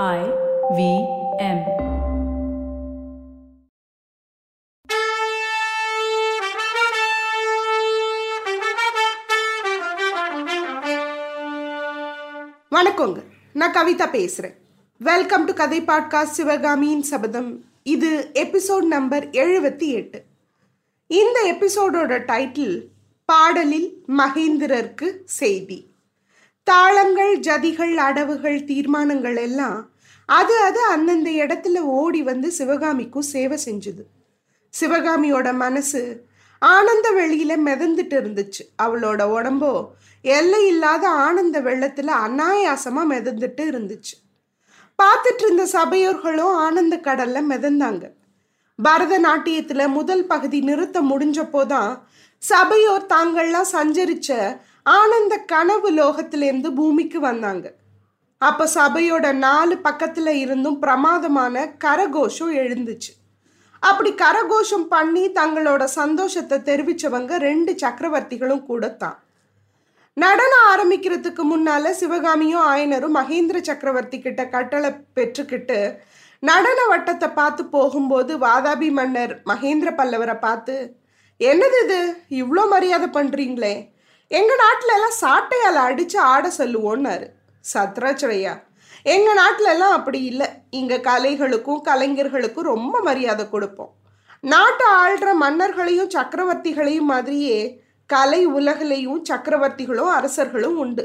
I V M. வணக்கங்க. நான் கவிதா பேசுறேன். வெல்கம் டு கதை பாட்காஸ்ட் சிவகாமியின் சபதம். இது எபிசோட் நம்பர் எழுபத்தி எட்டு. இந்த எபிசோடோட டைட்டில் பாடலில் மகேந்திரருக்கு செய்தி. தாளங்கள் ஜதிகள் அடவுகள் தீர்மானங்கள் எல்லாம் அது அது அந்தந்த இடத்துல ஓடி வந்து சிவகாமிக்கும் சேவை செஞ்சுது. சிவகாமியோட மனசு ஆனந்த வெளியில மிதந்துட்டு இருந்துச்சு. அவளோட உடம்போ எல்லை இல்லாத ஆனந்த வெள்ளத்துல அனாயாசமா மிதந்துட்டு இருந்துச்சு. பார்த்துட்டு இருந்த சபையோர்களும் ஆனந்த கடல்ல மிதந்தாங்க. பரதநாட்டியத்துல முதல் பகுதி நிறுத்த முடிஞ்சப்போதான் சபையோர் தாங்கள்லாம் சஞ்சரிச்ச ஆனந்த கனவு லோகத்திலிருந்து பூமிக்கு வந்தாங்க. அப்ப சபையோட நாலு பக்கத்துல இருந்தும் பிரமாதமான கரகோஷம் எழுந்துச்சு. அப்படி கரகோஷம் பண்ணி தங்களோட சந்தோஷத்தை தெரிவிச்சவங்க ரெண்டு சக்கரவர்த்திகளும் கூட தான் நடனம் ஆரம்பிக்கிறதுக்கு முன்னால சிவகாமியும் ஆயனரும் மகேந்திர சக்கரவர்த்தி கிட்ட கட்டளை பெற்றுக்கிட்டு நடன வட்டத்தை பார்த்து போகும்போது வாதாபி மன்னர் மகேந்திர பல்லவரை பார்த்து என்னது இது? இவ்வளோ மரியாதை பண்றீங்களே. எங்கள் நாட்டில் எல்லாம் சாட்டையால் அடித்து ஆட சொல்லுவோன்னாரு. சத்ராச்சரையா எங்கள் நாட்டில் எல்லாம் அப்படி இல்லை. இங்கே கலைகளுக்கும் கலைஞர்களுக்கும் ரொம்ப மரியாதை கொடுப்போம். நாட்டை ஆள்ற மன்னர்களையும் சக்கரவர்த்திகளையும் மாதிரியே கலை உலகிலையும் சக்கரவர்த்திகளும் அரசர்களும் உண்டு.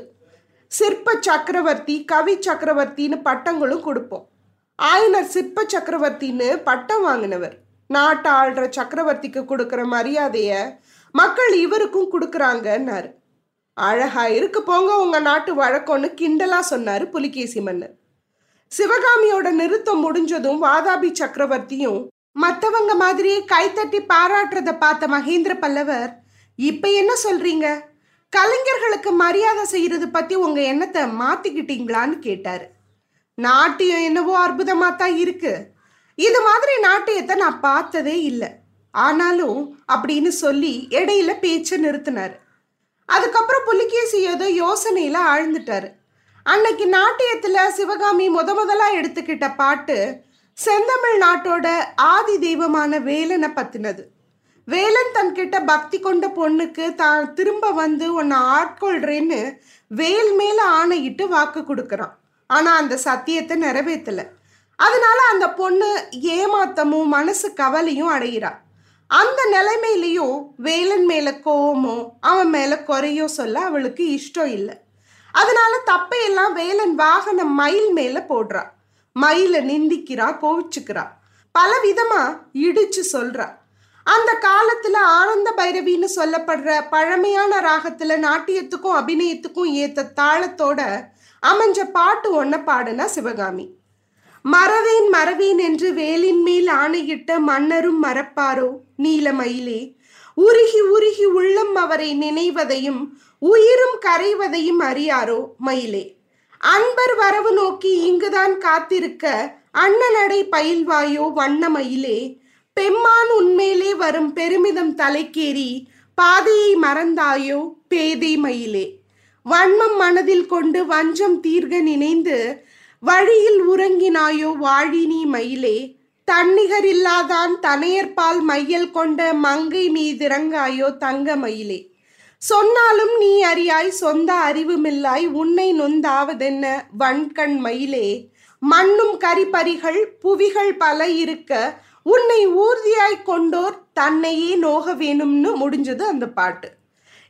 சிற்ப சக்கரவர்த்தி கவி சக்கரவர்த்தின்னு பட்டங்களும் கொடுப்போம். ஆயனர் சிற்ப சக்கரவர்த்தின்னு பட்டம் வாங்கினவர். நாட்டை ஆள்ற சக்கரவர்த்திக்கு கொடுக்குற மரியாதையை மக்கள் இவருக்கும் கொடுக்குறாங்கன்னாரு. அழகா இருக்கு போங்க உங்க நாட்டு வழக்கம்னு கிண்டலா சொன்னாரு புலிகேசி மன்னர். சிவகாமியோட நிறுத்தம் முடிஞ்சதும் வாதாபி சக்கரவர்த்தியும் மற்றவங்க மாதிரியே கைத்தட்டி பாராட்டுறத பார்த்த மகேந்திர பல்லவர் இப்ப என்ன சொல்றீங்க? கலைஞர்களுக்கு மரியாதை செய்யறது பத்தி உங்க எண்ணத்தை மாத்திக்கிட்டீங்களான்னு கேட்டாரு. நாட்டியம் என்னவோ அற்புதமாக தான் இருக்கு. இது மாதிரி நாட்டியத்தை நான் பார்த்ததே இல்லை. ஆனாலும் அப்படின்னு சொல்லி இடையில பேச்சை நிறுத்தினார். அதுக்கப்புறம் புலிகேசி ஏதோ யோசனையில ஆழ்ந்துட்டாரு. அன்னைக்கு நாட்டியத்துல சிவகாமி முத முதலா எடுத்துக்கிட்ட பாட்டு செந்தமிழ் நாட்டோட ஆதி தெய்வமான வேலனை பத்தினது. வேலன் தன்கிட்ட பக்தி கொண்ட பொண்ணுக்கு தான் திரும்ப வந்து உன்னை ஆட்கொள்றேன்னு வேல் மேல ஆணையிட்டு வாக்கு கொடுக்கறான். ஆனா அந்த சத்தியத்தை நிறைவேற்றல அதனால அந்த பொண்ணு ஏமாத்தமும் மனசு கவலையும் அடைகிறா அந்த நிலைமையிலையும் வேலன் மேலே கோவமோ அவன் மேலே குறையோ சொல்ல அவளுக்கு இஷ்டம் இல்லை. அதனால தப்பையெல்லாம் வேலன் வாகனம் மயில் மேலே போடுறா. மயிலை நிந்திக்கிறா கோவிச்சுக்கிறா. பல விதமா இடிச்சு சொல்றா. அந்த காலத்துல ஆனந்த பைரவின்னு சொல்லப்படுற பழமையான ராகத்துல நாட்டியத்துக்கும் அபிநயத்துக்கும் ஏத்த தாளத்தோட அமைஞ்ச பாட்டு ஒன்ன பாடுனா சிவகாமி. மறவேன் மறவேன் என்று வேலின் மேல் ஆணையிட்ட மன்னரும் மறப்பாரோ? நீலமயிலே. உருகி உருகி உள்ளம் அவரை நினைவதையும் உயிரும் கரைவதையும் அறியாரோ? மயிலே. அன்பர் வரவு நோக்கி இங்குதான் காத்திருக்க அண்ணனடை பயில்வாயோ? வண்ண மயிலே பெம்மான் உன்மேலே வரும் பெருமிதம் தலைக்கேறி பாதையை மறந்தாயோ? பேதை மயிலே. வன்மம் மனதில் கொண்டு வஞ்சம் தீர்க நினைந்து வழியில் உறங்கினாயோ வாழினி மயிலே. தன்னிகரில்லாதான் தனையற்பால் மையல் கொண்ட மங்கை மீதிறங்காயோ தங்க மயிலே. சொன்னாலும் நீ அறியாய் சொந்த அறிவுமில்லாய் உன்னை நொந்தாவதென்ன வன்கண் மயிலே. மண்ணும் கரிபரிகள் புவிகள் பல இருக்க உன்னை ஊர்தியாய் கொண்டோர் தன்னையே நோக வேணும்னு முடிஞ்சது அந்த பாட்டு.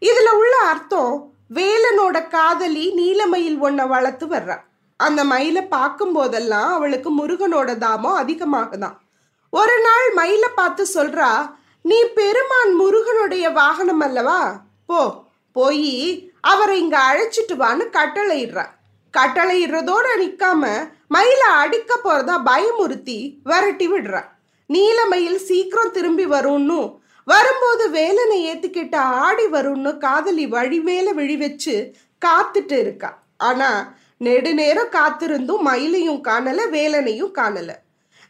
இதுல உள்ள அர்த்தம் வேலனோட காதலி நீலமயில் ஒன்ன வளர்த்து வர்றான் அந்த மயிலை பார்க்கும் போதெல்லாம் அவளுக்கு முருகனோட தாமம் அதிகமாகுதான். ஒரு நாள் மயிலை பார்த்து சொல்றா நீ பெருமான் முருகனுடைய வாகனம் அல்லவா? போ போய் அவரை இங்க அழைச்சிட்டு வான்னு கட்டளையிடுற. கட்டளையிடுறதோட நிக்காம மயிலை அடிக்க போறதா பயமுறுத்தி விரட்டி நீல மயில் சீக்கிரம் திரும்பி வரும்னு வரும்போது வேலனை ஏத்துக்கிட்ட ஆடி வரும்னு காதலி வழி மேல விழி வச்சு காத்துட்டு இருக்கா. ஆனா நெடுநேரம் காத்திருந்தும் மயிலையும் காணல வேலனையும் காணல.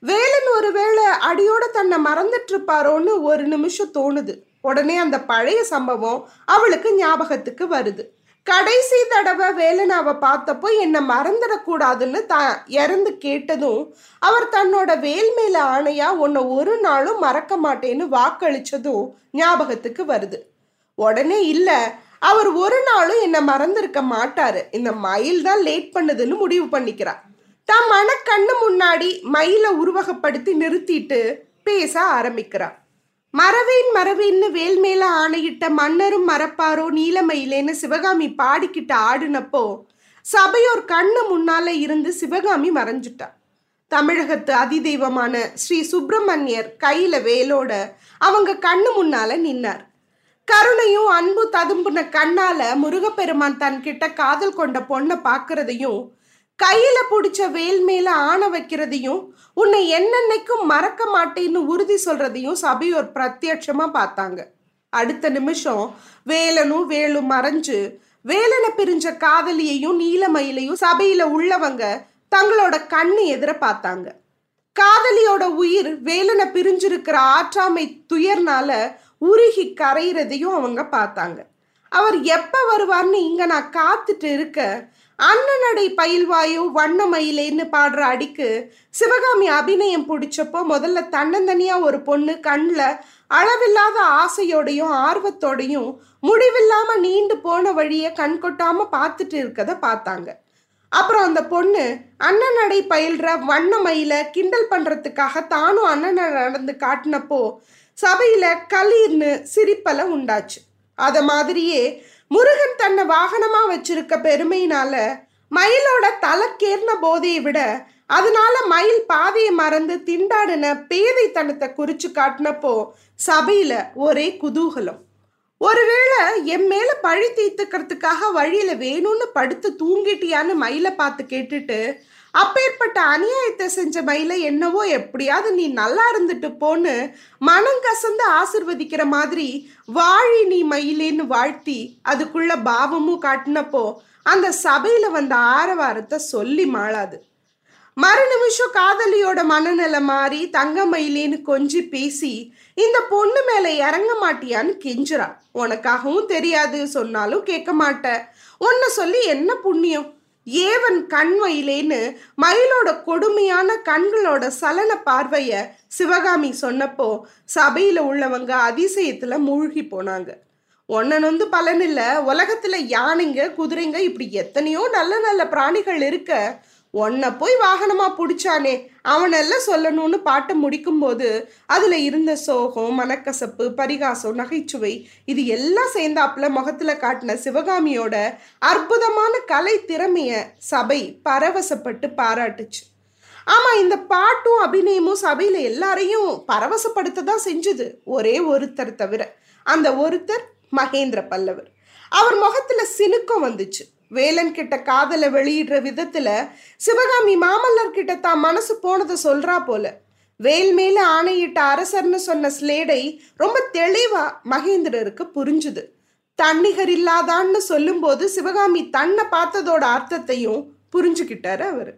வேலன் ஒருவேளை அடியோட தன்னை மறந்துட்டு இருப்பாரோன்னு ஒரு நிமிஷம் தோணுது. உடனே அந்த பழைய சம்பவம் அவளுக்கு ஞாபகத்துக்கு வருது. கடைசி தடவை வேலனாவை பார்த்தப்போ என்னை மறந்துடக்கூடாதுன்னு த இறந்து கேட்டதும் அவர் தன்னோட வேல் மேல ஆணையா உன்னை ஒரு நாளும் மறக்க மாட்டேன்னு வாக்களிச்சதும் ஞாபகத்துக்கு வருது. உடனே இல்லை அவர் ஒரு நாளும் என்னை மறந்திருக்க மாட்டாரு. இந்த மயில் தான் லேட் பண்ணுதுன்னு முடிவு பண்ணிக்கிறார் தம் மனக்கண்ணு முன்னாடி மயிலை உருவகப்படுத்தி நிறுத்திட்டு பேச ஆரம்பிக்கிறார் மறவேன் மறவேன்னு வேல் மேல ஆணையிட்ட மன்னரும் மறப்பாரோ நீலமயிலேன்னு சிவகாமி பாடிக்கிட்டு ஆடினப்போ சபையோர் கண்ணு முன்னால இருந்து சிவகாமி மறைஞ்சிட்டா. தமிழகத்து அதிதெய்வமான ஸ்ரீ சுப்பிரமணியர் கையில வேலோட அவங்க கண்ணு முன்னால நின்னார். கருணையும் அன்பு ததும்புன கண்ணால முருகப்பெருமான் தன்கிட்ட காதல் கொண்ட பொண்ணை பார்க்கறதையும் கையில பிடிச்ச வேல் மேல ஆண வைக்கிறதையும் உன்னை என்னென்னைக்கும் மறக்க மாட்டேன்னு உறுதி சொல்றதையும் சபையோர் பிரத்யட்சமா பார்த்தாங்க. அடுத்த நிமிஷம் வேலனும் வேலும் மறைஞ்சு வேலனை பிரிஞ்ச காதலியையும் நீலமயிலையும் சபையில உள்ளவங்க தங்களோட கண்ணு எதிர பார்த்தாங்க. காதலியோட உயிர் வேலனை பிரிஞ்சிருக்கிற ஆற்றாமை துயர்னால உருகி கரையிறதையும் அவங்க பார்த்தாங்க. அவர் எப்ப வருவார்னு இங்க நான் காத்துட்டு இருக்க அண்ணனடை பயில்வாயோ வண்ண மயிலேன்னு பாடுற அடிக்கு சிவகாமி அபிநயம் பிடிச்சப்போ முதல்ல தன்னந்தனியா ஒரு பொண்ணு கண்ணில் அளவில்லாத ஆசையோடையும் ஆர்வத்தோடையும் முடிவில்லாம நீண்டு போன வழியை கண் கொட்டாம பார்த்துட்டு இருக்கத பார்த்தாங்க. அப்புறம் அந்த பொண்ணு அண்ணனடை பயில்ற வண்ண மயில கிண்டல் பண்றதுக்காக தானும் அண்ணனை நடந்து காட்டினப்போ சபையில கலீர்னு சிரிப்பல உண்டாச்சு. அத மாதிரியே முருகன் தன்னை வாகனமா வச்சிருக்க பெருமையினால மயிலோட தலைக்கேர்ன போதையை விட அதனால மயில் பாதையை மறந்து திண்டாடின பேதைத்தனத்தை குறிச்சு காட்டினப்போ சபையில ஒரே குதூகலம். ஒருவேளை என் மேல பழி தீர்த்துக்கிறதுக்காக வழியில வேணும்னு படுத்து தூங்கிட்டியான்னு மயிலை பார்த்து கேட்டுட்டு அப்பேற்பட்ட அநியாயத்தை செஞ்ச மயில என்னவோ எப்படியாவது நீ நல்லா இருந்துட்டு போன்னு மனம் கசந்து ஆசிர்வதிக்கிற மாதிரி வாழி நீ மயிலேன்னு வாழ்த்தி அதுக்குள்ள பாவமும் காட்டினப்போ அந்த சபையில வந்த ஆரவாரத்தை சொல்லி மாளாது. மறு நிமிஷம் காதலியோட மனநிலை மாறி தங்க மயிலேன்னு கொஞ்சி பேசி இந்த பொண்ணு மேல இறங்க மாட்டியான்னு கெஞ்சுறா. உனக்காகவும் தெரியாது சொன்னாலும் கேட்க மாட்ட. உன்னை சொல்லி என்ன புண்ணியம்? ஏவன் கண் மயிலேன்னு மயிலோட கொடுமையான கண்களோட சலன பார்வைய சிவகாமி சொன்னப்போ சபையில உள்ளவங்க அதிசயத்துல மூழ்கி போனாங்க. ஒன்ன வந்து பலன் இல்லை. உலகத்துல யானைங்க குதிரைங்க இப்படி எத்தனையோ நல்ல நல்ல பிராணிகள் இருக்க உன்னை போய் வாகனமா பிடிச்சானே அவனெல்லாம் சொல்லணும்னு பாட்டை முடிக்கும்போது அதுல இருந்த சோகம் மனக்கசப்பு பரிகாசம் நகைச்சுவை இது எல்லாம் சேர்ந்தாப்புல முகத்துல காட்டின சிவகாமியோட அற்புதமான கலை திறமைய சபை பரவசப்பட்டு பாராட்டுச்சு. ஆமா இந்த பாட்டும் அபிநயமும் சபையில எல்லாரையும் பரவசப்படுத்த தான் செஞ்சுது ஒரே ஒருத்தர் தவிர. அந்த ஒருத்தர் மகேந்திர பல்லவர். அவர் முகத்துல சினுக்கம் வந்துச்சு. வேலன் கிட்ட காதலை வெளியிடுற விதத்துல சிவகாமி மாமல்லர் கிட்ட தான் மனசு போனதை சொல்றா போல. வேல் மேல ஆணையிட்ட அரசர்னு சொன்ன ஸ்லேடை ரொம்ப தெளிவா மகேந்திரருக்கு புரிஞ்சுது. தன்னிகர் இல்லாதான்னு சொல்லும்போது சிவகாமி தன்னை பார்த்ததோட அர்த்தத்தையும் புரிஞ்சுக்கிட்டாரு அவரு.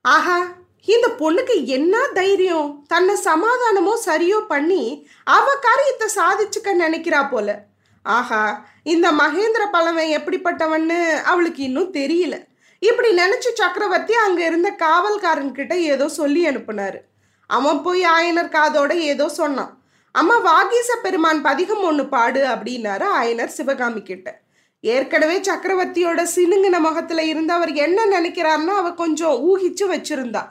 ஆஹா இந்த பொண்ணுக்கு என்ன தைரியம்? தன்னை சமாதானமோ சரியோ பண்ணி அவ காரியத்தை சாதிச்சுக்க நினைக்கிறா போல. ஆஹா இந்த மகேந்திர பழவன் எப்படிப்பட்டவன்னு அவளுக்கு இன்னும் தெரியல. இப்படி நினைச்சு சக்கரவர்த்தி அங்க இருந்த காவல்காரன் கிட்ட ஏதோ சொல்லி அனுப்புனாரு. அவன் போய் ஆயனர் காதோட ஏதோ சொன்னான். அம்மா வாகீச பெருமான் பதிகம் ஒன்று பாடு அப்படின்னாரு ஆயனர் சிவகாமி கிட்ட. ஏற்கனவே சக்கரவர்த்தியோட சினுங்கின முகத்துல இருந்து அவர் என்ன நினைக்கிறாருன்னு அவ கொஞ்சம் ஊகிச்சு வச்சிருந்தா.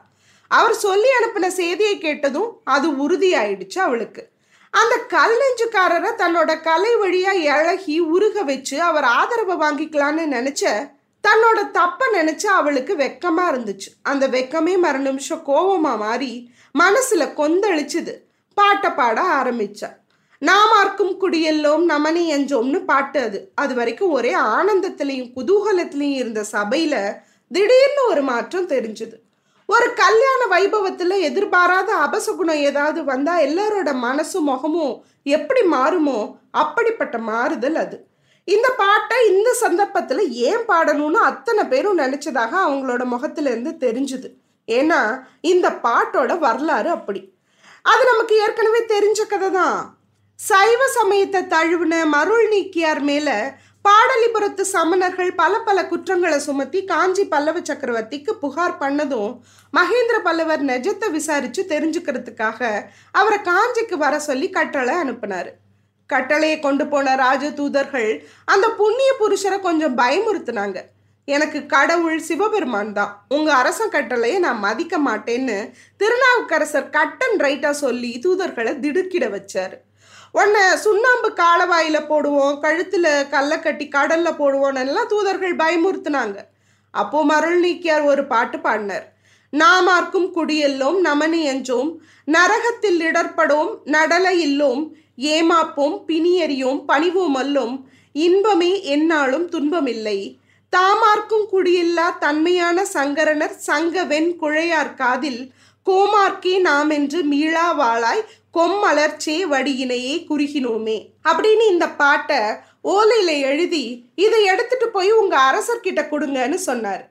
அவர் சொல்லி அனுப்பின செய்தியை கேட்டதும் அது உறுதியாயிடுச்சு அவளுக்கு. அந்த கல் நெஞ்சுக்காரரை தன்னோட கலை வழியா இழகி உருக வச்சு அவர் ஆதரவை வாங்கிக்கலான்னு நினைச்ச தன்னோட தப்ப நினைச்சு அவளுக்கு வெக்கமா இருந்துச்சு. அந்த வெக்கமே மறு நிமிஷம் கோபமாக மாறி மனசுல கொந்தளிச்சுது. பாட்டை பாட ஆரம்பிச்சா. நாமார்க்கும் குடியெல்லோம் நமனி எஞ்சோம்னு பாட்டு அது. அது வரைக்கும் ஒரே ஆனந்தத்திலையும் குதூகலத்திலையும் இருந்த சபையில திடீர்னு ஒரு மாற்றம் தெரிஞ்சுது. ஒரு கல்யாண வைபவத்தில் எதிர்பாராத அபசகுணம் ஏதாவது வந்தால் எல்லாரோட மனசும் முகமும் எப்படி மாறுமோ அப்படிப்பட்ட மாறுதல் அது. இந்த பாட்டை இந்த சந்தர்ப்பத்தில் ஏன் பாடணும்னு அத்தனை பேரும் நினச்சதாக அவங்களோட முகத்திலேருந்து தெரிஞ்சுது. ஏன்னா இந்த பாட்டோட வரலாறு அப்படி. அது நமக்கு ஏற்கனவே தெரிஞ்ச கதை தான். சைவ சமயத்தை தழுவின மருள் நீக்கியார் மேலே பாடலிபுரத்து சமணர்கள் பல பல குற்றங்களை சுமத்தி காஞ்சி பல்லவ சக்கரவர்த்திக்கு புகார் பண்ணதும் மகேந்திர பல்லவர் நெஜத்தை விசாரிச்சு தெரிஞ்சுக்கிறதுக்காக அவரை காஞ்சிக்கு வர சொல்லி கட்டளை அனுப்புனார். கட்டளையை கொண்டு போன ராஜ தூதர்கள் அந்த புண்ணிய புருஷரை கொஞ்சம் பயமுறுத்துனாங்க. எனக்கு கடவுள் சிவபெருமான் தான். உங்கள் அரசன் கட்டளையை நான் மதிக்க மாட்டேன்னு திருநாவுக்கரசர் கட்டன் ரைட்டாக சொல்லி தூதர்களை திடுக்கிட வச்சார். உன்னை சுண்ணாம்பு காலவாயில போடுவோம் கழுத்துல கல்லை கட்டி கடல்ல போடுவோம் எல்லாம் தூதர்கள் பயமுறுத்துனாங்க. அப்போ மருள் நீக்கியார் ஒரு பாட்டு பாடினார். நாமார்க்கும் குடியெல்லோம் நமனி என்றோம் நரகத்தில் இடர்படோம் நடலையில்லோம் ஏமாப்போம் பிணியறியோம் பணிவோம் அல்லோம் இன்பமே என்னாலும் துன்பமில்லை. தாமார்க்கும் குடியில்லா தன்மையான சங்கரனர் சங்க வெண் குழையார் காதில் கோமார்க்கே நாம் என்று மீளா வாளாய் கொம்மலர்ச்சே வடியினையே குறுகினோமே அப்படின்னு இந்த பாட்டை ஓலையில எழுதி இதை எடுத்துட்டு போய் உங்க அரசர்கிட்ட கொடுங்கன்னு சொன்னார்.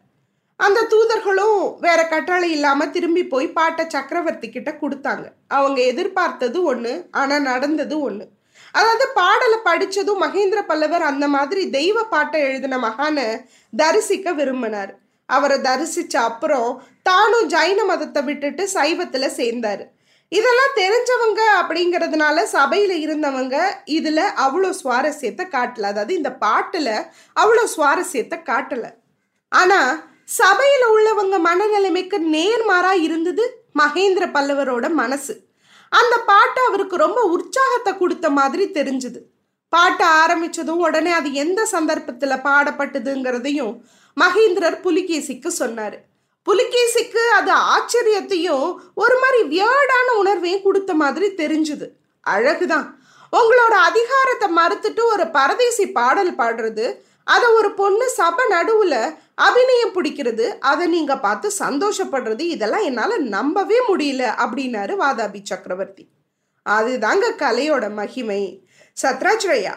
அந்த தூதர்களும் வேற கட்டளை இல்லாம திரும்பி போய் பாட்டை சக்கரவர்த்தி கிட்ட கொடுத்தாங்க. அவங்க எதிர்பார்த்தது ஒண்ணு ஆனா நடந்தது ஒண்ணு. அதாவது பாடலை படிச்சதும் மகேந்திர பல்லவர் அந்த மாதிரி தெய்வ பாட்டை எழுதின மகானை தரிசிக்க விரும்பினார். அவரை தரிசிச்ச அப்புறம் தானும் ஜைன மதத்தை விட்டுட்டு சைவத்துல சேர்ந்தாரு. இதெல்லாம் தெரிஞ்சவங்க அப்படிங்கிறதுனால சபையில் இருந்தவங்க இதில் அவ்வளோ சுவாரஸ்யத்தை காட்டல. அதாவது இந்த பாட்டில் அவ்வளோ சுவாரஸ்யத்தை காட்டலை. ஆனால் சபையில் உள்ளவங்க மனநிலைமைக்கு நேர்மாறாக இருந்தது மகேந்திர பல்லவரோட மனசு. அந்த பாட்டு அவருக்கு ரொம்ப உற்சாகத்தை கொடுத்த மாதிரி தெரிஞ்சுது. பாட்டு ஆரம்பித்ததும் உடனே அது எந்த சந்தர்ப்பத்தில் பாடப்பட்டதுங்கிறதையும் மகேந்திரர் புலிகேசிக்கு சொன்னார். புலிகேசிக்கு அது ஆச்சரியத்தையும் ஒரு மாதிரி வியர்டான உணர்வையும் கொடுத்த மாதிரி தெரிஞ்சுது. அழகுதான். உங்களோட அதிகாரத்தை மறுத்துட்டு ஒரு பரதேசி பாடல் பாடுறது அதை ஒரு பொண்ணு சபை நடுவில் அபிநயம் பிடிக்கிறது அதை நீங்கள் பார்த்து சந்தோஷப்படுறது இதெல்லாம் என்னால் நம்பவே முடியல அப்படின்னாரு வாதாபி சக்கரவர்த்தி. அதுதாங்க கலையோட மகிமை. சத்ராஜ்ரையா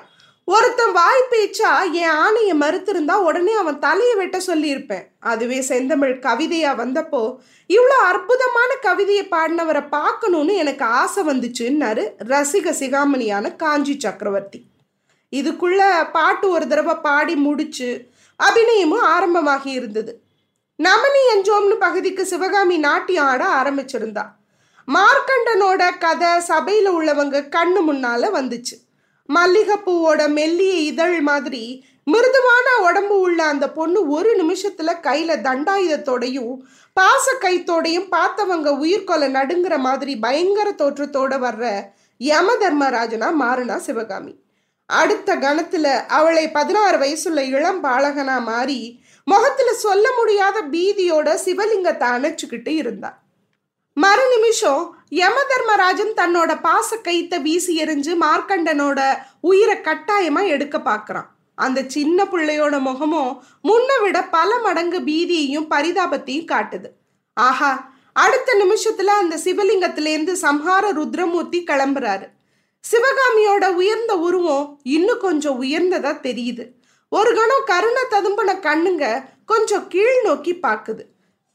ஒருத்தன் வாய் பேச்சா என் ஆணையை மறுத்திருந்தா உடனே அவன் தலையை வெட்ட சொல்லியிருப்பேன். அதுவே செந்தமிழ் கவிதையா வந்தப்போ இவ்வளோ அற்புதமான கவிதையை பாடினவரை பார்க்கணும்னு எனக்கு ஆசை வந்துச்சுன்னாரு ரசிக சிகாமணியான காஞ்சி சக்கரவர்த்தி. இதுக்குள்ள பாட்டு ஒரு தடவை பாடி முடிச்சு அபிநயமும் ஆரம்பமாகி இருந்தது. நமனி என்றோம்னு பகுதிக்கு சிவகாமி நாட்டியம் ஆட ஆரம்பிச்சிருந்தா. மார்க்கண்டனோட கதை சபையில் உள்ளவங்க கண்ணு முன்னால வந்துச்சு. மல்லிகைப்பூவோட மெல்லிய இதழ் மாதிரி மிருதுவான உடம்பு உள்ள அந்த பொண்ணு ஒரு நிமிஷத்துல கையில தண்டாயுதத்தோடையும் பாச கைத்தோடையும் பார்த்தவங்க உயிர்கொலை நடுங்கிற மாதிரி பயங்கர தோற்றத்தோட வர்ற யம தர்மராஜனா மாறினா சிவகாமி. அடுத்த கணத்துல அவளை பதினாறு வயசுள்ள இளம் பாலகனா மாறி முகத்துல சொல்ல முடியாத பீதியோட சிவலிங்கத்தை அணைச்சுக்கிட்டு இருந்தா. மறு நிமிஷம் யம தர்மராஜன் தன்னோட பாச கைத்த வீசி எறிஞ்சு மார்க்கண்டனோட உயிரை கட்டாயமா எடுக்க பார்க்குறான் அந்த சின்ன பிள்ளையோட முகமும் முன்ன விட பல மடங்கு பீதியையும் பரிதாபத்தையும் காட்டுது. ஆஹா அடுத்த நிமிஷத்துல அந்த சிவலிங்கத்திலேருந்து சம்ஹார ருத்ரமூர்த்தி கிளம்புறாரு. சிவகாமியோட உயர்ந்த உருவம் இன்னும் கொஞ்சம் உயர்ந்ததா தெரியுது. ஒரு கணம் கருணை ததும்பின கண்ணுங்க கொஞ்சம் கீழ் நோக்கி பாக்குது.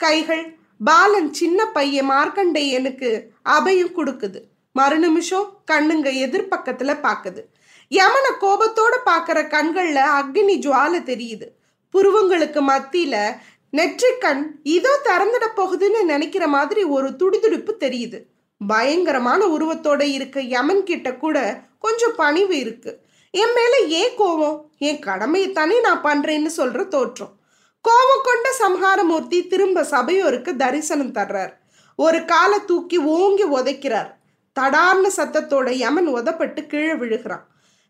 கைகள் பாலன் சின்ன பையன் மார்க்கண்டையனுக்கு அபயம் கொடுக்குது. மறு நிமிஷம் கண்ணுங்க எதிர்பக்கத்துல பாக்குது. யமன கோபத்தோட பாக்குற கண்கள்ல அக்னி ஜுவாலை தெரியுது. புருவங்களுக்கு மத்தியில நெற்றிக்கண் இதோ திறந்துட போகுதுன்னு நினைக்கிற மாதிரி ஒரு துடிதுடிப்பு தெரியுது. பயங்கரமான உருவத்தோட இருக்க யமன் கிட்ட கூட கொஞ்சம் பணிவு இருக்கு. என் மேல ஏன் கோவம்? என் கடமையை தானே நான் பண்றேன்னு சொல்ற தோற்றம். கோபம் கொண்ட சம்ஹாரமூர்த்தி திரும்ப சபையோருக்கு தரிசனம் தர்றார். ஒரு காலை தூக்கி ஓங்கி உதைக்கிறார். தடார்ன சத்தத்தோட யமன் உதப்பட்டு கீழே விழுகிறான்.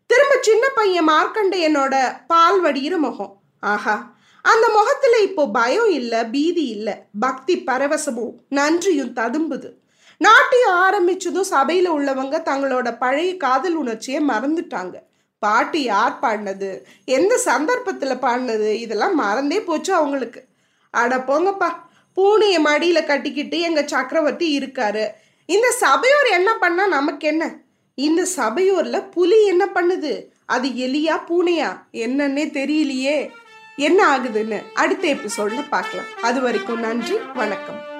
திரும்ப சின்ன பையன் மார்க்கண்டையனோட பால் வடிகிற முகம். ஆஹா அந்த முகத்துல இப்போ பயம் இல்லை பீதி இல்லை. பக்தி பரவசமும் நன்றியும் ததும்புது. நாட்டியம் ஆரம்பிச்சதும் சபையில உள்ளவங்க தங்களோட பழைய காதல் உணர்ச்சியை மறந்துட்டாங்க. பாட்டு யார் பாடினது? எந்த சந்தர்ப்பத்தில் பாடினது? இதெல்லாம் மறந்தே போச்சு அவங்களுக்கு. அட போங்கப்பா. பூனையை மடியில் கட்டிக்கிட்டு எங்கள் சக்கரவர்த்தி இருக்காரு. இந்த சபையோர் என்ன பண்ணால் நமக்கு என்ன? இந்த சபையோரில் புலி என்ன பண்ணுது? அது எலியா பூனையா? என்னன்னே தெரியலையே. என்ன ஆகுதுன்னு அடுத்த எபிசோடில் பார்க்கலாம். அது வரைக்கும் நன்றி வணக்கம்.